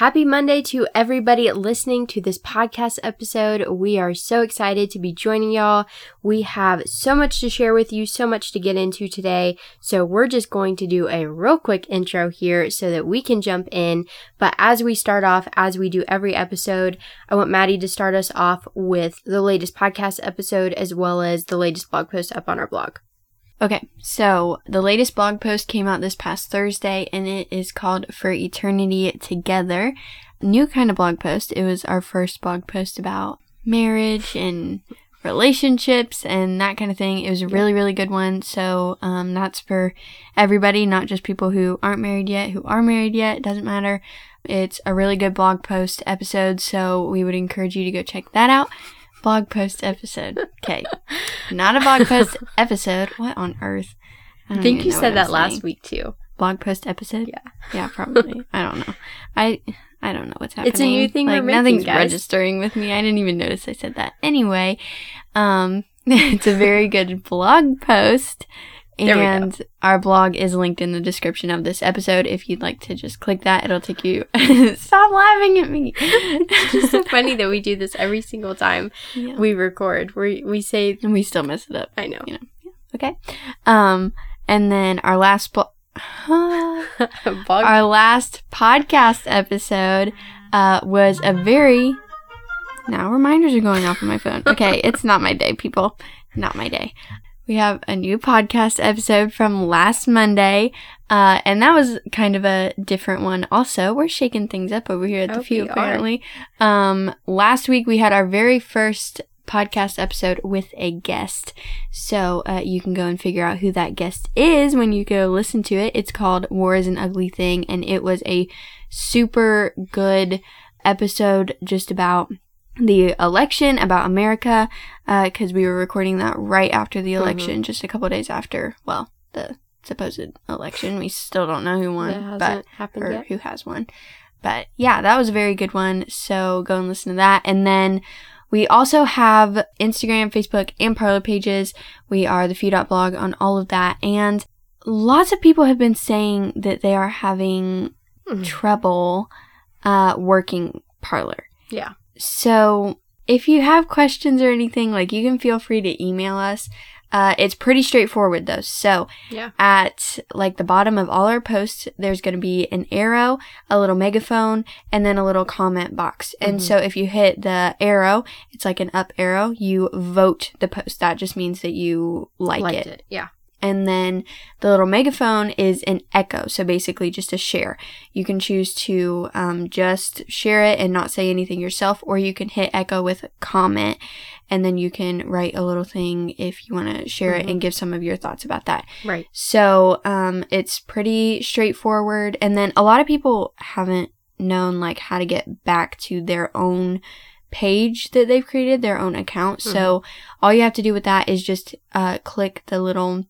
Happy Monday to everybody listening to this podcast episode. We are so excited to be joining y'all. We have so much to share with you, so much to get into today. So we're just going to do a real quick intro here so that we can jump in. But as we start off, as we do every episode, I want Maddie to start us off with the latest podcast episode as well as the latest blog post up on our blog. Okay, so the latest blog post came out this past Thursday and it is called For Eternity Together. New kind of blog post. It was our first blog post about marriage and relationships and that kind of thing. It was a really, really good one. So um, that's for everybody, not just people who aren't married yet, who are married yet. Doesn't matter. It's a really good blog post episode. So we would encourage you to go check that out blog post episode. Okay. Not a blog post episode. What on earth? I, I think you said that last week too. Blog post episode? Yeah. Yeah, probably. I don't know. I I don't know what's happening. It's a new thing like making, nothing's guys. registering with me. I didn't even notice I said that. Anyway, um it's a very good blog post. And our blog is linked in the description of this episode. If you'd like to just click that, it'll take you. Stop laughing at me. it's just so funny that we do this every single time Yeah. we record. We we say and we still mess it up. I know. You know. Okay. Um, and then our last Blog- our last podcast episode uh, was a very now reminders are going off on my phone. Okay, it's not my day, people. Not my day. We have a new podcast episode from last Monday, uh, and that was kind of a different one. Also, we're shaking things up over here at the Oh, few. Apparently, um, last week we had our very first podcast episode with a guest. So uh, you can go and figure out who that guest is when you go listen to it. It's called War is an Ugly Thing, and it was a super good episode just about the election, about America, because we were recording that right after the election, just a couple days after, well, the supposed election. We still don't know who won, but happened or yet. who has won. But yeah, that was a very good one. So go and listen to that. And then we also have Instagram, Facebook, and Parler pages. We are the Few Dot blog on all of that. And lots of people have been saying that they are having Mhm. trouble uh, working Parler. Yeah. So if you have questions or anything, like you can feel free to email us. Uh, it's pretty straightforward though. So Yeah. at like the bottom of all our posts, there's going to be an arrow, a little megaphone, and then a little comment box. And Mhm. so if you hit the arrow, it's like an up arrow, you vote the post. That just means that you like it. it. Yeah. And then the little megaphone is an echo, so basically just a share. You can choose to um, just share it and not say anything yourself, or you can hit echo with a comment, and then you can write a little thing if you want to share it Mhm. and give some of your thoughts about that. Right. So um, it's pretty straightforward. And then a lot of people haven't known like how to get back to their own page that they've created, their own account. So all you have to do with that is just uh, click the little.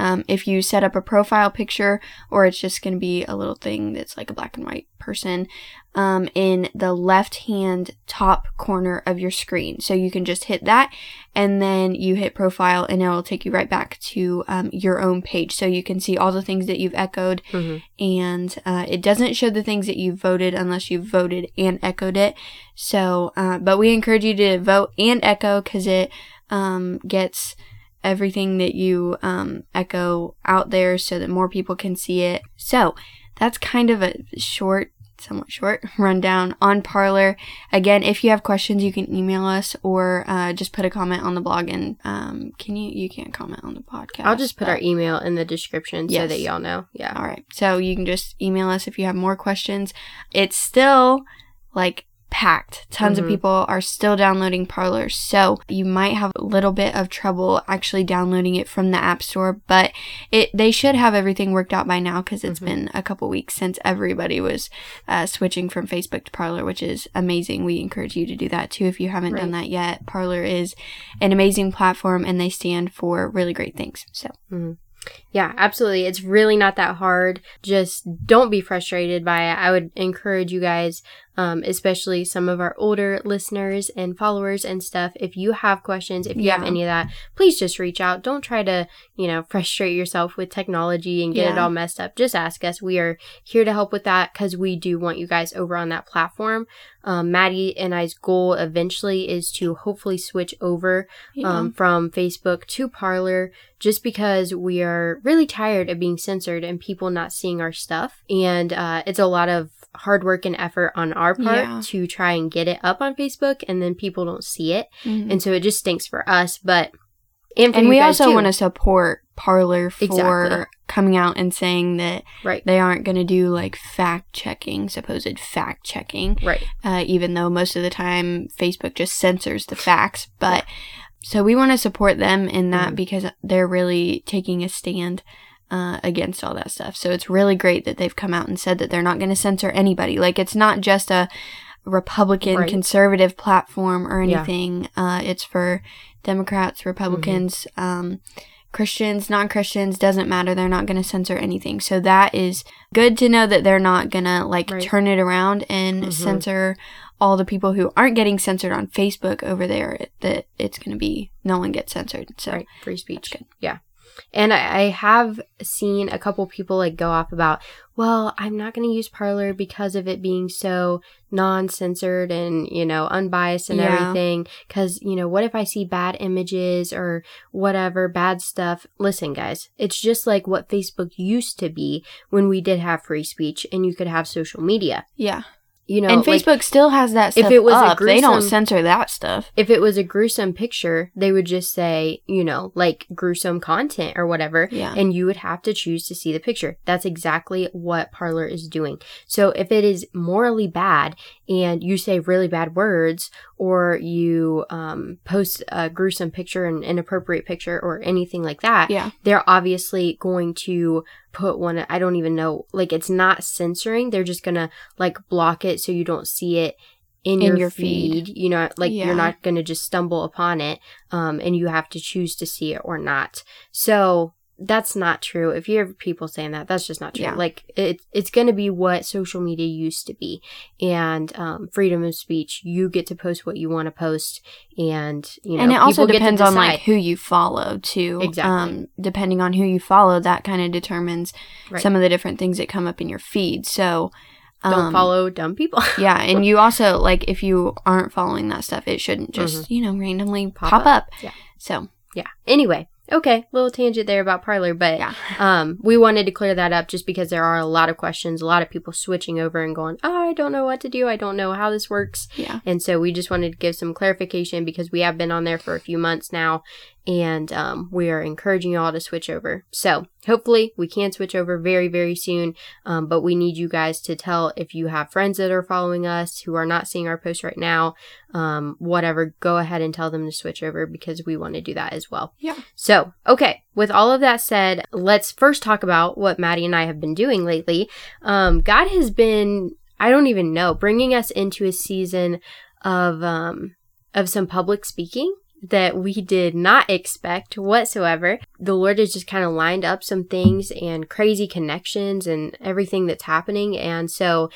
Um, if you set up a profile picture, or it's just going to be a little thing that's like a black and white person, um, in the left hand top corner of your screen. So you can just hit that and then you hit profile and it'll take you right back to um, your own page. So you can see all the things that you've echoed hmm and uh, it doesn't show the things that you voted unless you voted and echoed it. So, uh, but we encourage you to vote and echo because it um, gets everything that you um, echo out there so that more people can see it. So that's kind of a short somewhat short rundown on Parler. Again, if you have questions, you can email us or uh, just put a comment on the blog. And um, can you? You can't comment on the podcast. I'll just put our email in the description so that y'all know. Yeah. All right. So you can just email us if you have more questions. It's still like packed. Tons Mhm. of people are still downloading Parler, so you might have a little bit of trouble actually downloading it from the App Store, but it they should have everything worked out by now because it's Mhm. been a couple weeks since everybody was uh, switching from Facebook to Parler, which is amazing. We encourage you to do that too if you haven't done that yet. Parler is an amazing platform, and they stand for really great things. So Yeah, absolutely. It's really not that hard. Just don't be frustrated by it. I would encourage you guys, um, especially some of our older listeners and followers and stuff. If you have questions, if you have any of that, please just reach out. Don't try to, you know, frustrate yourself with technology and get it all messed up. Just ask us. We are here to help with that because we do want you guys over on that platform. Um, Maddie and I's goal eventually is to hopefully switch over um, from Facebook to Parler just because we are really tired of being censored and people not seeing our stuff. And uh, it's a lot of hard work and effort on our part Yeah. to try and get it up on Facebook, and then people don't see it. Mhm. And so it just stinks for us. But and, and we also want to support Parler for Exactly. coming out and saying that Right. they aren't going to do like fact checking, supposed fact checking, Right. uh, even though most of the time Facebook just censors the facts. But so we want to support them in that Mhm. because they're really taking a stand. Uh, against all that stuff. So it's really great that they've come out and said that they're not going to censor anybody. Like it's not just a Republican Right. conservative platform or Yeah. anything. Uh, it's for Democrats, Republicans, um, Christians, non Christians, doesn't matter. They're not going to censor anything. So that is good to know that they're not going to like Right. turn it around and Mhm. censor all the people who aren't getting censored on Facebook over there. It, that it's going to be no one gets censored. So right. Free speech. Yeah. And I, I have seen a couple people like go off about, well, I'm not going to use Parler because of it being so non censored and, you know, unbiased and Yeah. everything. Because, you know, what if I see bad images or whatever, bad stuff? Listen, guys, it's just like what Facebook used to be when we did have free speech and you could have social media. yeah. You know, and like, Facebook still has that if stuff it was a up. they don't gruesome- censor that stuff. if it was a gruesome picture, they would just say, you know, like gruesome content or whatever. Yeah. And you would have to choose to see the picture. That's exactly what Parler is doing. So if it is morally bad and you say really bad words or you um, post a gruesome picture, an inappropriate picture, or anything like that, Yeah. they're obviously going to put one i don't even know like it's not censoring they're just gonna like block it so you don't see it in, In your, your feed. feed. you know like Yeah. you're not gonna just stumble upon it um and you have to choose to see it or not so that's not true if you hear people saying that that's just not true Yeah. like it, it's gonna be what social media used to be and um, freedom of speech you get to post what you want to post and you know and it also to depends on like who you follow too. Exactly. Um, depending on who you follow, that kind of determines Right. some of the different things that come up in your feed. So don't um, follow dumb people yeah, and you also like if you aren't following that stuff, it shouldn't just you know randomly Mm-hmm. Pop pop, up. up. Yeah. So yeah anyway okay little tangent there about Parler but yeah, um we wanted to clear that up just because there are a lot of questions a lot of people switching over and going oh i don't know what to do. I don't know how this works. Yeah, and so we just wanted to give some clarification because we have been on there for a few months now and um, we are encouraging you all to switch over so hopefully we can switch over very very soon um, but we need you guys to tell if you have friends that are following us who are not seeing our posts right now um, whatever go ahead and tell them to switch over because we want to do that as well yeah. so, okay, with all of that said, let's first talk about what Maddie and I have been doing lately. Um, God has been, I don't even know, bringing us into a season of um, of some public speaking that we did not expect whatsoever. The Lord has just kind of lined up some things and crazy connections and everything that's happening. And so,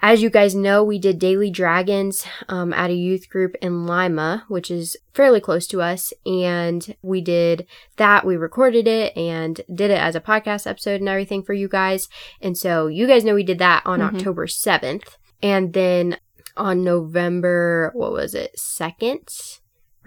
as you guys know, we did Daily Dragons um, at a youth group in Lima, which is fairly close to us. And we did that. We recorded it and did it as a podcast episode and everything for you guys. And so you guys know we did that on Mhm. October 7th. And then on November, what was it, 2nd?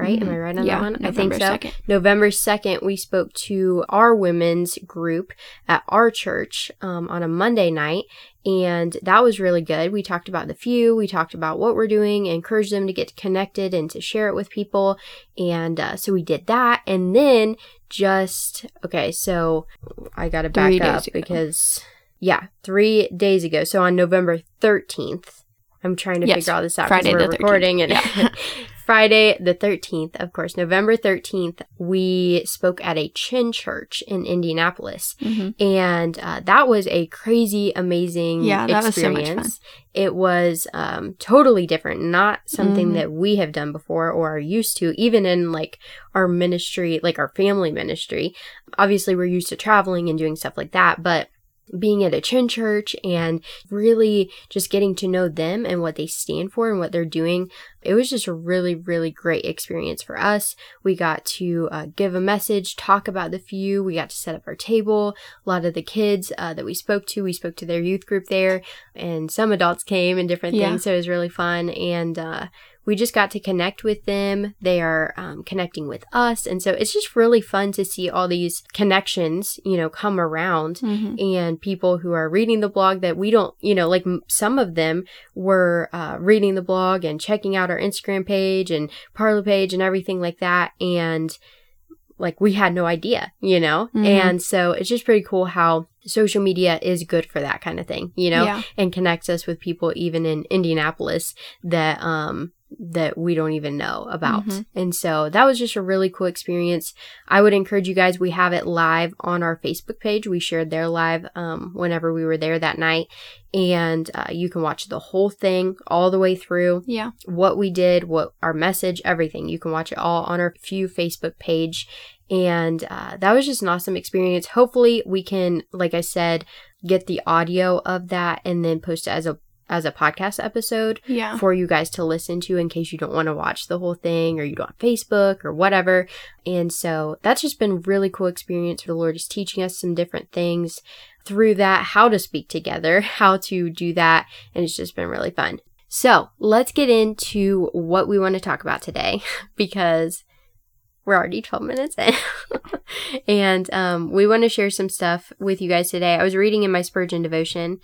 Right? Am I right on yeah, that one? November I think so. 2nd. November 2nd, we spoke to our women's group at our church um, on a Monday night, and that was really good. We talked about the few, we talked about what we're doing, encouraged them to get connected and to share it with people. And uh, so we did that. And then just, okay, so I got to back Three up because, yeah, three days ago. So on November 13th, I'm trying to Yes, figure all this out Friday because we're the 13th. recording and Yeah. Friday the 13th, of course, November 13th, we spoke at a Chin Church in Indianapolis. Mhm. And uh, that was a crazy, amazing Yeah, that was so much experience. It was um, totally different, not something Mhm. that we have done before or are used to, even in like our ministry, like our family ministry. Obviously, we're used to traveling and doing stuff like that, but being at a chin church and really just getting to know them and what they stand for and what they're doing. It was just a really really great experience for us. We got to uh, give a message talk about the few. We got to set up our table. A lot of the kids uh, that we spoke to we spoke to their youth group there and some adults came and different Yeah. things so it was really fun. And uh, we just got to connect with them. They are um, connecting with us. And so it's just really fun to see all these connections, you know, come around Mhm. and people who are reading the blog that we don't, you know, like m- some of them were uh, reading the blog and checking out our Instagram page and Parler page and everything like that. And like we had no idea, you know? Mhm. And so it's just pretty cool how social media is good for that kind of thing, you know? Yeah. And connects us with people even in Indianapolis that um that we don't even know about. Mhm. And so that was just a really cool experience. I would encourage you guys, we have it live on our Facebook page. We shared their live um, whenever we were there that night. And uh, you can watch the whole thing all the way through Yeah. what we did, what our message, everything. You can watch it all on our Few Facebook page. And uh, that was just an awesome experience. Hopefully, we can, like I said, get the audio of that and then post it as a as a podcast episode Yeah. for you guys to listen to in case you don't want to watch the whole thing or you don't have Facebook or whatever. And so that's just been really cool experience. For the Lord is teaching us some different things through that, how to speak together, how to do that, and it's just been really fun. So let's get into what we want to talk about today because we're already 12 minutes in. and um, we want to share some stuff with you guys today. I was reading in my Spurgeon devotion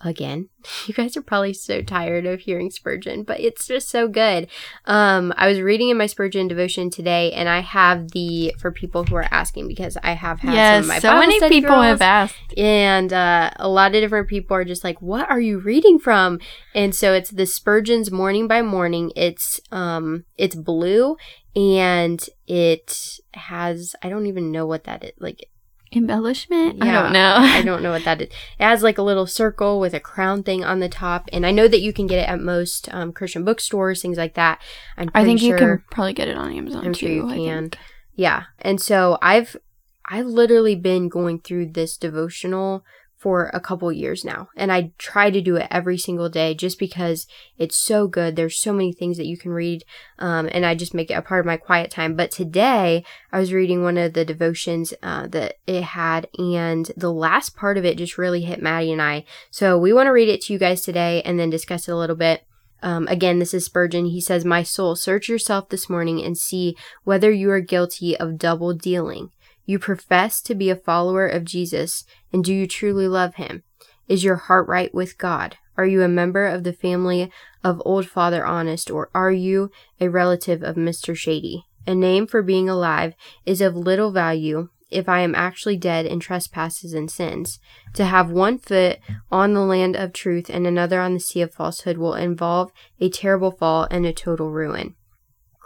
again. You guys are probably so tired of hearing Spurgeon, but it's just so good. Um, I was reading in my Spurgeon devotion today, and I have the for people who are asking because I have had some of my So Bible many study people girls, have asked. and uh, a lot of different people are just like, "What are you reading from?" And so it's the Spurgeon's Morning by Morning. It's um, it's blue, and it has I don't even know what that is like. Embellishment? I don't know. I don't know what that is. It has like a little circle with a crown thing on the top, and I know that you can get it at most um, Christian bookstores, things like that. I'm I think you can probably get it on Amazon I'm too. sure you can. Yeah. And so I've I've literally been going through this devotional for a couple years now. And I try to do it every single day just because it's so good. There's so many things that you can read. Um, and I just make it a part of my quiet time. But today I was reading one of the devotions uh, that it had, and the last part of it just really hit Maddie and I. So we want to read it to you guys today and then discuss it a little bit. Um, again, this is Spurgeon. He says, My soul, search yourself this morning and see whether you are guilty of double dealing. You profess to be a follower of Jesus, and do you truly love him? Is your heart right with God? Are you a member of the family of Old Father Honest, or are you a relative of Mr. Shady? A name for being alive is of little value if I am actually dead in trespasses and sins. To have one foot on the land of truth and another on the sea of falsehood will involve a terrible fall and a total ruin.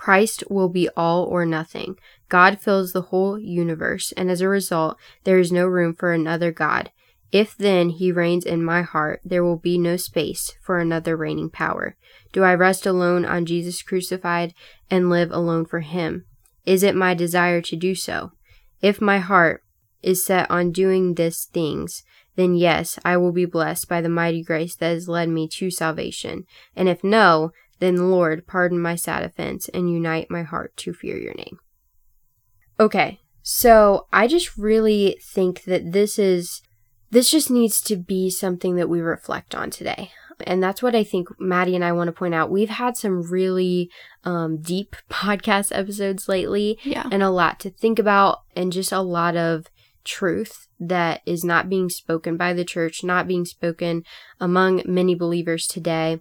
Christ will be all or nothing. God fills the whole universe, and as a result, there is no room for another God. If then he reigns in my heart, there will be no space for another reigning power. Do I rest alone on Jesus crucified and live alone for him? Is it my desire to do so? If my heart is set on doing these things, then yes, I will be blessed by the mighty grace that has led me to salvation. And if no, then Lord, pardon my sad offense and unite my heart to fear your name. Okay, so I just really think that this is this just needs to be something that we reflect on today. And that's what I think Maddie and I want to point out. We've had some really um, deep podcast episodes lately Yeah. and a lot to think about and just a lot of truth that is not being spoken by the church, not being spoken among many believers today.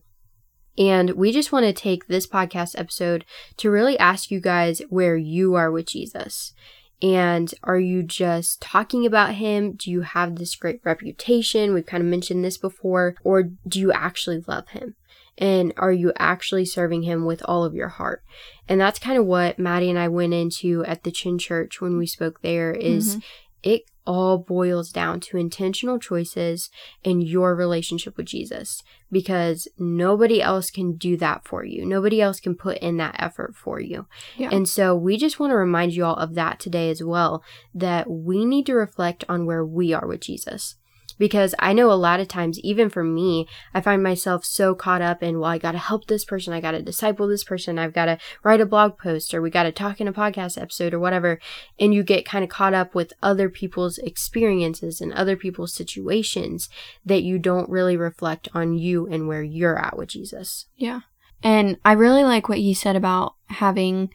And we just want to take this podcast episode to really ask you guys where you are with Jesus. And are you just talking about him? Do you have this great reputation? We've kind of mentioned this before. Or do you actually love him? And are you actually serving Him with all of your heart? And that's kind of what Maddie and I went into at the Chin Church when we spoke there is Mm-hmm. it all boils down to intentional choices in your relationship with Jesus because nobody else can do that for you. Nobody else can put in that effort for you. Yeah. And so we just want to remind you all of that today as well that we need to reflect on where we are with Jesus. Because I know a lot of times, even for me, I find myself so caught up in, well, I got to help this person. I got to disciple this person. I've got to write a blog post or we got to talk in a podcast episode or whatever. And you get kind of caught up with other people's experiences and other people's situations that you don't really reflect on you and where you're at with Jesus. Yeah. And I really like what he said about having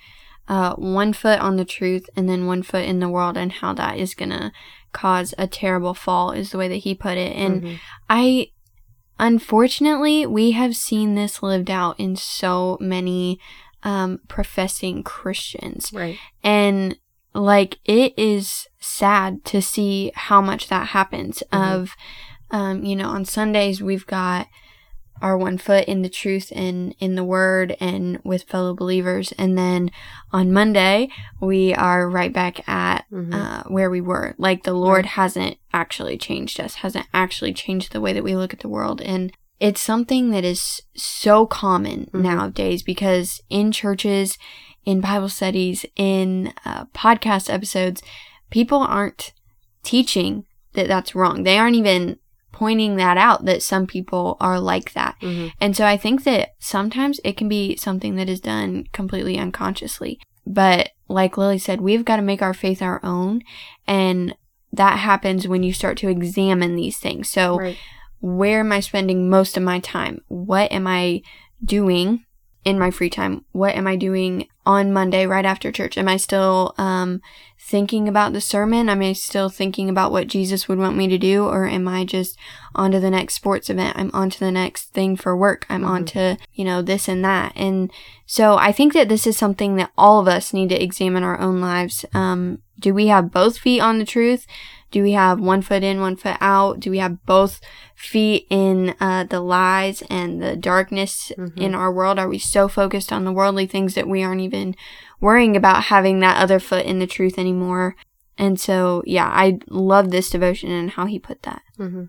uh, one foot on the truth and then one foot in the world and how that is going to cause a terrible fall, is the way that he put it. And Mhm. I, unfortunately, we have seen this lived out in so many um, professing Christians. Right. And like it is sad to see how much that happens Mhm. of um you know on Sundays we've got our one foot in the truth and in the word and with fellow believers and then on Monday we are right back at Mhm. uh, where we were like the Lord hasn't actually changed us hasn't actually changed the way that we look at the world and it's something that is so common Mhm. nowadays because in churches in Bible studies, in uh, podcast episodes, people aren't teaching that that's wrong. They aren't even pointing that out that some people are like that. Mhm. And so I think that sometimes it can be something that is done completely unconsciously. But like Lily said, we've got to make our faith our own. And that happens when you start to examine these things. So, Right. where am I spending most of my time? What am I doing in my free time? What am I doing on Monday right after church? Am I still um, thinking about the sermon? Am I still thinking about what Jesus would want me to do? Or am I just on to the next sports event? I'm on to the next thing for work. I'm on Mhm. to, you know, this and that. And so I think that this is something that all of us need to examine our own lives. Um, do we have both feet on the truth? Do we have one foot in, one foot out? Do we have both feet in uh, the lies and the darkness Mhm. in our world? Are we so focused on the worldly things that we aren't even worrying about having that other foot in the truth anymore? And so, yeah, I love this devotion and how he put that. hmm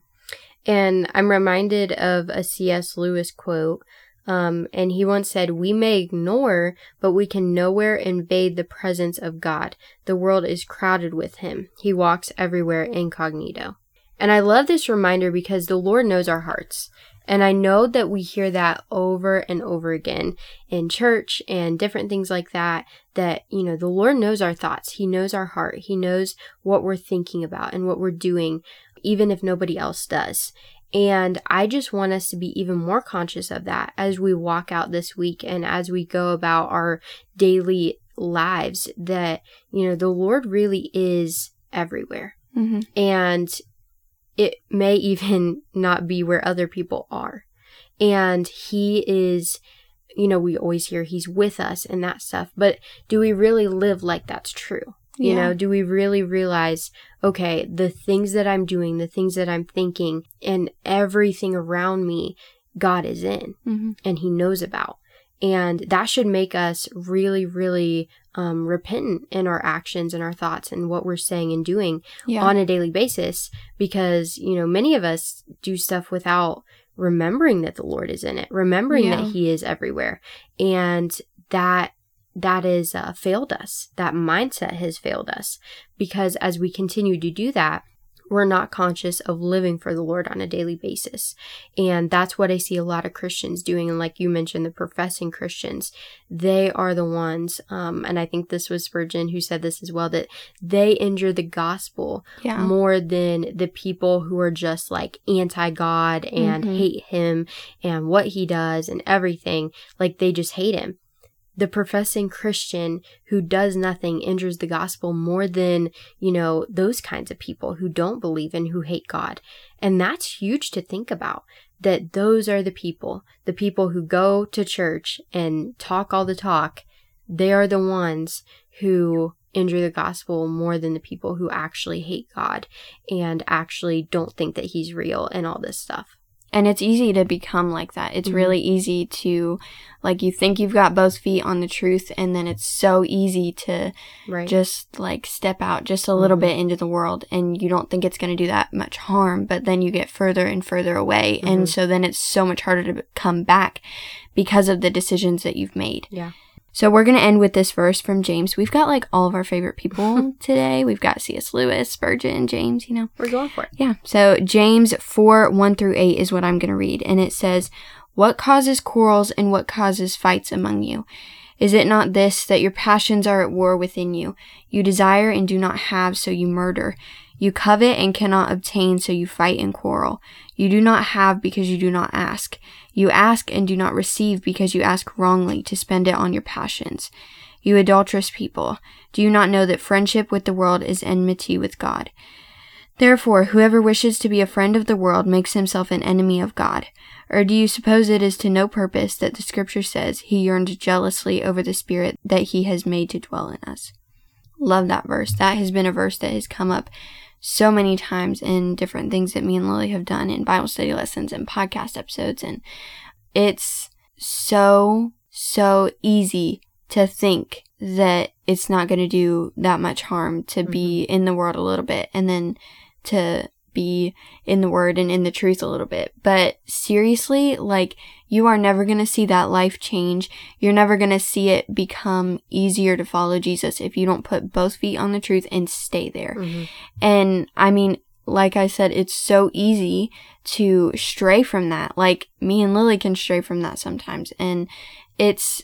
And I'm reminded of a C.S. Lewis quote. Um, and he once said, We may ignore, but we can nowhere invade the presence of God. The world is crowded with him. He walks everywhere incognito. And I love this reminder because the Lord knows our hearts. And I know that we hear that over and over again in church and different things like that. That, you know, the Lord knows our thoughts. He knows our heart. He knows what we're thinking about and what we're doing, even if nobody else does. And I just want us to be even more conscious of that as we walk out this week and as we go about our daily lives that, you know, the Lord really is everywhere. Mm-hmm. And it may even not be where other people are. And He is, you know, we always hear He's with us and that stuff, but do we really live like that's true? You Yeah. know, do we really realize, okay, the things that I'm doing, the things that I'm thinking, and everything around me, God is in Mm-hmm. and He knows about. And that should make us really, really um, repentant in our actions and our thoughts and what we're saying and doing Yeah. on a daily basis because, you know, many of us do stuff without remembering that the Lord is in it, remembering Yeah. that He is everywhere. And that that is uh, failed us. That mindset has failed us because as we continue to do that, we're not conscious of living for the Lord on a daily basis. And that's what I see a lot of Christians doing. And like you mentioned, the professing Christians, they are the ones, um, and I think this was Spurgeon who said this as well, that they injure the gospel yeah. more than the people who are just like anti God and Mhm. hate him and what he does and everything. Like they just hate him. The professing Christian who does nothing injures the gospel more than, you know, those kinds of people who don't believe and who hate God. And that's huge to think about that those are the people, the people who go to church and talk all the talk. They are the ones who injure the gospel more than the people who actually hate God and actually don't think that he's real and all this stuff. And it's easy to become like that. It's Mhm. really easy to, like, you think you've got both feet on the truth, and then it's so easy to Right. just like step out just a little Mhm. bit into the world and you don't think it's going to do that much harm but then you get further and further away Mhm. and so then it's so much harder to come back because of the decisions that you've made Yeah. So we're going to end with this verse from james we've got like all of our favorite people today we've got cs lewis spurgeon james you know We're going for it. yeah. So James 4 1 through 8 is what I'm going to read. And it says, What causes quarrels and what causes fights among you? Is it not this, that your passions are at war within you? You desire and do not have, so you murder. You covet and cannot obtain, so you fight and quarrel. You do not have because you do not ask. You ask and do not receive because you ask wrongly to spend it on your passions. You adulterous people, do you not know that friendship with the world is enmity with God? Therefore, whoever wishes to be a friend of the world makes himself an enemy of God. Or do you suppose it is to no purpose that the scripture says he yearned jealously over the spirit that he has made to dwell in us? Love that verse. That has been a verse that has come up so many times in different things that me and Lily have done in Bible study lessons and podcast episodes. And it's so, so easy to think that it's not going to do that much harm to be mm-hmm. in the world a little bit and then to be in the word and in the truth a little bit. But seriously, like you are never going to see that life change. You're never going to see it become easier to follow Jesus if you don't put both feet on the truth and stay there. Mhm. And I mean, like I said, it's so easy to stray from that. Like me and Lily can stray from that sometimes. And it's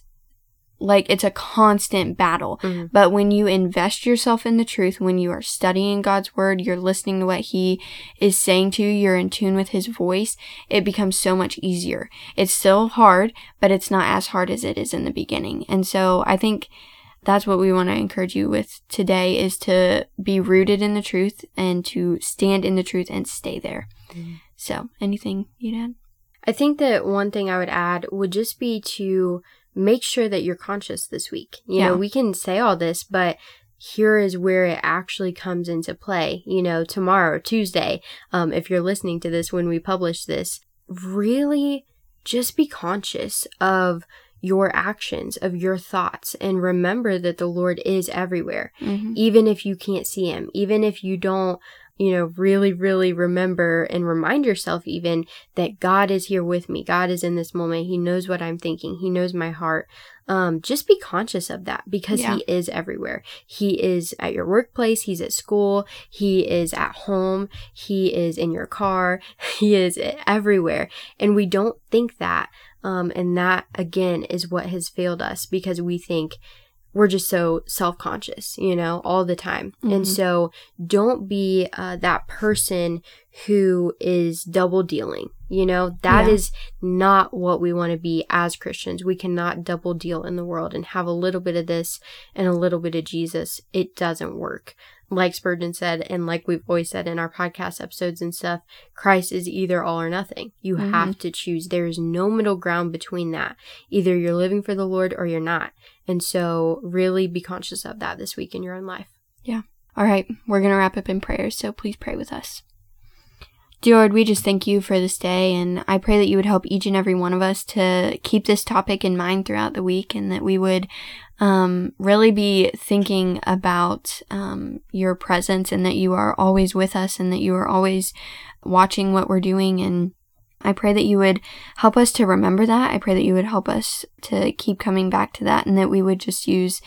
like it's a constant battle. Mhm. But when you invest yourself in the truth, when you are studying God's word, you're listening to what He is saying to you, you're in tune with His voice, it becomes so much easier. It's still hard, but it's not as hard as it is in the beginning. And so I think that's what we want to encourage you with today is to be rooted in the truth and to stand in the truth and stay there. Mhm. So, anything you'd add? I think that one thing I would add would just be to make sure that you're conscious this week. You Yeah. know, we can say all this, but here is where it actually comes into play. You know, tomorrow, Tuesday, um, if you're listening to this when we publish this, really just be conscious of your actions, of your thoughts, and remember that the Lord is everywhere Mm-hmm. even if you can't see him, even if you don't, you know, really, really remember and remind yourself even that God is here with me. God is in this moment. He knows what I'm thinking. He knows my heart. Um, just be conscious of that because Yeah. he is everywhere. He is at your workplace. He's at school. He is at home. He is in your car. He is everywhere. And we don't think that. Um, and that again is what has failed us because we think we're just so self conscious, you know, all the time. And Mhm. so don't be uh, that person who is double dealing. You know, that Yeah. is not what we want to be as Christians. We cannot double deal in the world and have a little bit of this and a little bit of Jesus. It doesn't work. Like Spurgeon said, and like we've always said in our podcast episodes and stuff, Christ is either all or nothing. You Mhm. have to choose. There is no middle ground between that. Either you're living for the Lord or you're not. And so, really be conscious of that this week in your own life. Yeah. All right, we're going to wrap up in prayers, so please pray with us. Dear Lord, we just thank you for this day, and I pray that you would help each and every one of us to keep this topic in mind throughout the week, and that we would um, really be thinking about um, your presence, and that you are always with us, and that you are always watching what we're doing. And I pray that you would help us to remember that. I pray that you would help us to keep coming back to that, and that we would just use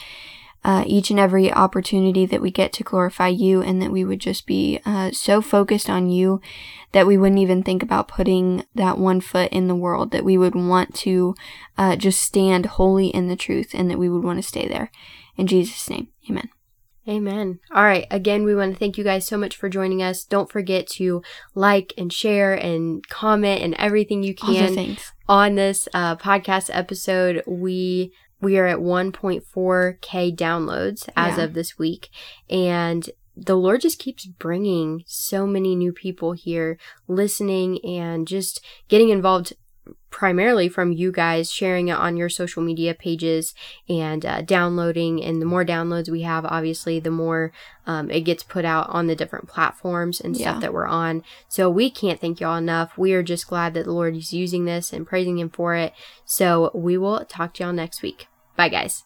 uh, each and every opportunity that we get to glorify you, and that we would just be uh, so focused on you that we wouldn't even think about putting that one foot in the world, that we would want to uh, just stand wholly in the truth, and that we would want to stay there. In Jesus' name, amen. Amen. All right. Again, we want to thank you guys so much for joining us. Don't forget to like and share and comment and everything you can on this uh, podcast episode. We we are at 1.4k downloads as Yeah. of this week, and the Lord just keeps bringing so many new people here, listening and just getting involved primarily from you guys sharing it on your social media pages and uh, downloading. And the more downloads we have, obviously, the more um, it gets put out on the different platforms and stuff Yeah. that we're on. So we can't thank y'all enough. We are just glad that the Lord is using this and praising Him for it. So we will talk to y'all next week. Bye, guys.